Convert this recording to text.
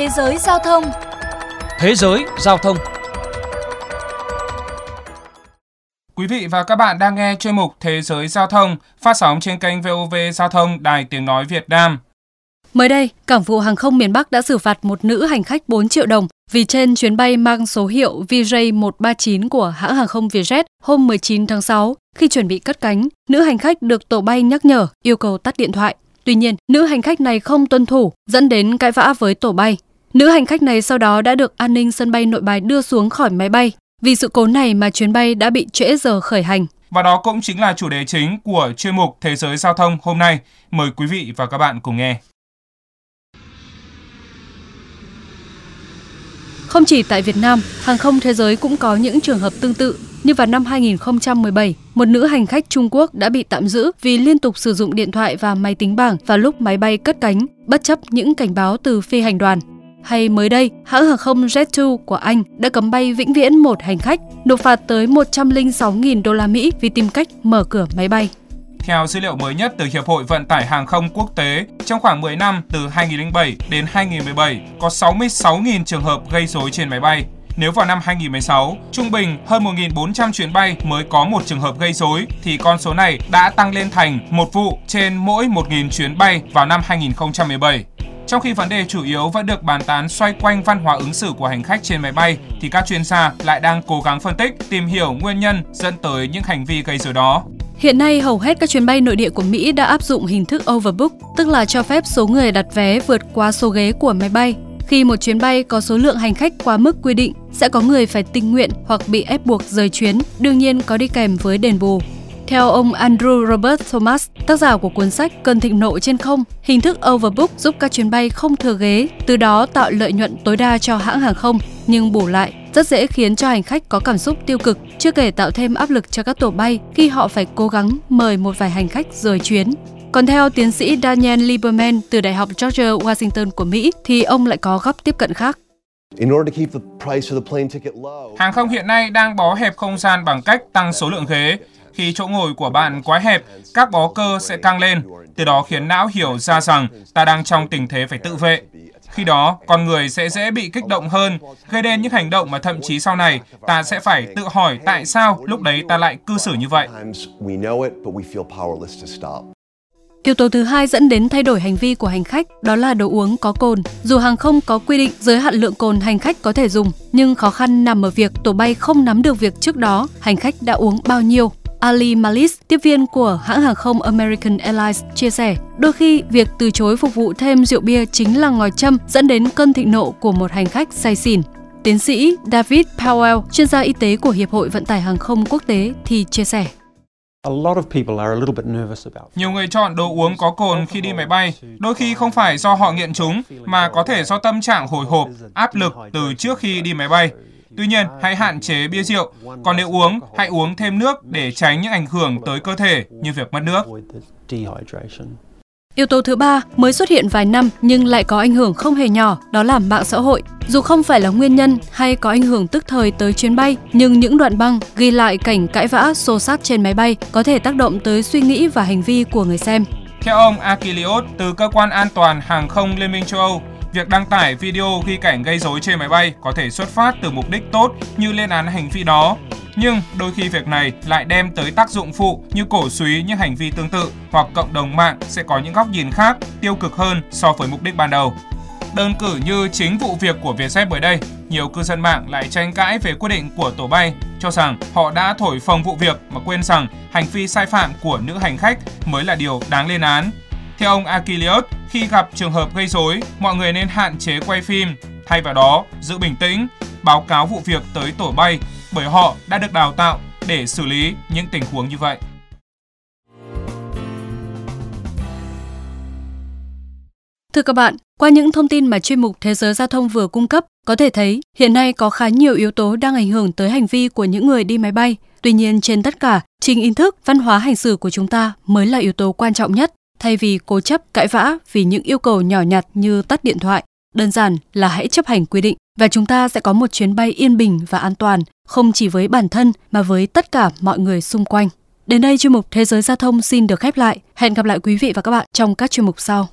Thế giới giao thông Thế giới giao thông Quý vị và các bạn đang nghe chuyên mục Thế giới giao thông phát sóng trên kênh VOV Giao thông Đài Tiếng Nói Việt Nam. Mới đây, Cảng vụ Hàng không miền Bắc đã xử phạt một nữ hành khách 4 triệu đồng vì trên chuyến bay mang số hiệu VJ139 của hãng hàng không Vietjet hôm 19 tháng 6, khi chuẩn bị cất cánh, nữ hành khách được tổ bay nhắc nhở yêu cầu tắt điện thoại. Tuy nhiên, nữ hành khách này không tuân thủ, dẫn đến cãi vã với tổ bay. Nữ hành khách này sau đó đã được an ninh sân bay nội bài đưa xuống khỏi máy bay. Vì sự cố này mà chuyến bay đã bị trễ giờ khởi hành. Và đó cũng chính là chủ đề chính của chuyên mục Thế giới giao thông hôm nay. Mời quý vị và các bạn cùng nghe. Không chỉ tại Việt Nam, hàng không thế giới cũng có những trường hợp tương tự. Như vào năm 2017, một nữ hành khách Trung Quốc đã bị tạm giữ vì liên tục sử dụng điện thoại và máy tính bảng vào lúc máy bay cất cánh, bất chấp những cảnh báo từ phi hành đoàn. Hay mới đây, hãng hàng không Jet2 của Anh đã cấm bay vĩnh viễn một hành khách, nộp phạt tới 106.000 đô la Mỹ vì tìm cách mở cửa máy bay. Theo dữ liệu mới nhất từ Hiệp hội Vận tải Hàng không Quốc tế, trong khoảng 10 năm từ 2007 đến 2017, có 66.000 trường hợp gây rối trên máy bay. Nếu vào năm 2016, trung bình hơn 1.400 chuyến bay mới có một trường hợp gây rối, thì con số này đã tăng lên thành một vụ trên mỗi 1.000 chuyến bay vào năm 2017. Trong khi vấn đề chủ yếu vẫn được bàn tán xoay quanh văn hóa ứng xử của hành khách trên máy bay, thì các chuyên gia lại đang cố gắng phân tích, tìm hiểu nguyên nhân dẫn tới những hành vi gây rối đó. Hiện nay, hầu hết các chuyến bay nội địa của Mỹ đã áp dụng hình thức overbook, tức là cho phép số người đặt vé vượt qua số ghế của máy bay. Khi một chuyến bay có số lượng hành khách quá mức quy định, sẽ có người phải tình nguyện hoặc bị ép buộc rời chuyến, đương nhiên có đi kèm với đền bù. Theo ông Andrew Robert Thomas, tác giả của cuốn sách Cơn thịnh nộ trên không, hình thức overbook giúp các chuyến bay không thừa ghế, từ đó tạo lợi nhuận tối đa cho hãng hàng không, nhưng bù lại rất dễ khiến cho hành khách có cảm xúc tiêu cực, chưa kể tạo thêm áp lực cho các tổ bay khi họ phải cố gắng mời một vài hành khách rời chuyến. Còn theo tiến sĩ Daniel Lieberman từ Đại học George Washington của Mỹ thì ông lại có góc tiếp cận khác. Hàng không hiện nay đang bó hẹp không gian bằng cách tăng số lượng ghế. Khi chỗ ngồi của bạn quá hẹp, các bó cơ sẽ căng lên, từ đó khiến não hiểu ra rằng ta đang trong tình thế phải tự vệ. Khi đó, con người sẽ dễ bị kích động hơn, gây nên những hành động mà thậm chí sau này ta sẽ phải tự hỏi tại sao lúc đấy ta lại cư xử như vậy. Yếu tố thứ hai dẫn đến thay đổi hành vi của hành khách đó là đồ uống có cồn. Dù hàng không có quy định giới hạn lượng cồn hành khách có thể dùng, nhưng khó khăn nằm ở việc tổ bay không nắm được việc trước đó hành khách đã uống bao nhiêu. Ali Malis, tiếp viên của hãng hàng không American Airlines, chia sẻ, đôi khi việc từ chối phục vụ thêm rượu bia chính là ngòi châm dẫn đến cơn thịnh nộ của một hành khách say xỉn. Tiến sĩ David Powell, chuyên gia y tế của Hiệp hội Vận tải Hàng không Quốc tế, thì chia sẻ. Nhiều người chọn đồ uống có cồn khi đi máy bay, đôi khi không phải do họ nghiện chúng, mà có thể do tâm trạng hồi hộp, áp lực từ trước khi đi máy bay. Tuy nhiên, hãy hạn chế bia rượu, còn nếu uống, hãy uống thêm nước để tránh những ảnh hưởng tới cơ thể như việc mất nước. Yếu tố thứ ba mới xuất hiện vài năm nhưng lại có ảnh hưởng không hề nhỏ, đó là mạng xã hội. Dù không phải là nguyên nhân hay có ảnh hưởng tức thời tới chuyến bay, nhưng những đoạn băng ghi lại cảnh cãi vã xô sát trên máy bay có thể tác động tới suy nghĩ và hành vi của người xem. Theo ông Akilios từ Cơ quan An toàn Hàng không Liên minh châu Âu, việc đăng tải video ghi cảnh gây rối trên máy bay có thể xuất phát từ mục đích tốt như lên án hành vi đó. Nhưng đôi khi việc này lại đem tới tác dụng phụ như cổ suý những hành vi tương tự hoặc cộng đồng mạng sẽ có những góc nhìn khác, tiêu cực hơn so với mục đích ban đầu. Đơn cử như chính vụ việc của Vietjet mới đây, nhiều cư dân mạng lại tranh cãi về quyết định của tổ bay, cho rằng họ đã thổi phồng vụ việc mà quên rằng hành vi sai phạm của nữ hành khách mới là điều đáng lên án. Theo ông Akilios, khi gặp trường hợp gây rối, mọi người nên hạn chế quay phim, thay vào đó giữ bình tĩnh, báo cáo vụ việc tới tổ bay bởi họ đã được đào tạo để xử lý những tình huống như vậy. Thưa các bạn, qua những thông tin mà chuyên mục Thế giới Giao thông vừa cung cấp, có thể thấy hiện nay có khá nhiều yếu tố đang ảnh hưởng tới hành vi của những người đi máy bay. Tuy nhiên, trên tất cả, trình ý thức, văn hóa hành xử của chúng ta mới là yếu tố quan trọng nhất, thay vì cố chấp cãi vã vì những yêu cầu nhỏ nhặt như tắt điện thoại. Đơn giản là hãy chấp hành quy định và chúng ta sẽ có một chuyến bay yên bình và an toàn, không chỉ với bản thân mà với tất cả mọi người xung quanh. Đến đây chuyên mục Thế giới giao thông xin được khép lại. Hẹn gặp lại quý vị và các bạn trong các chuyên mục sau.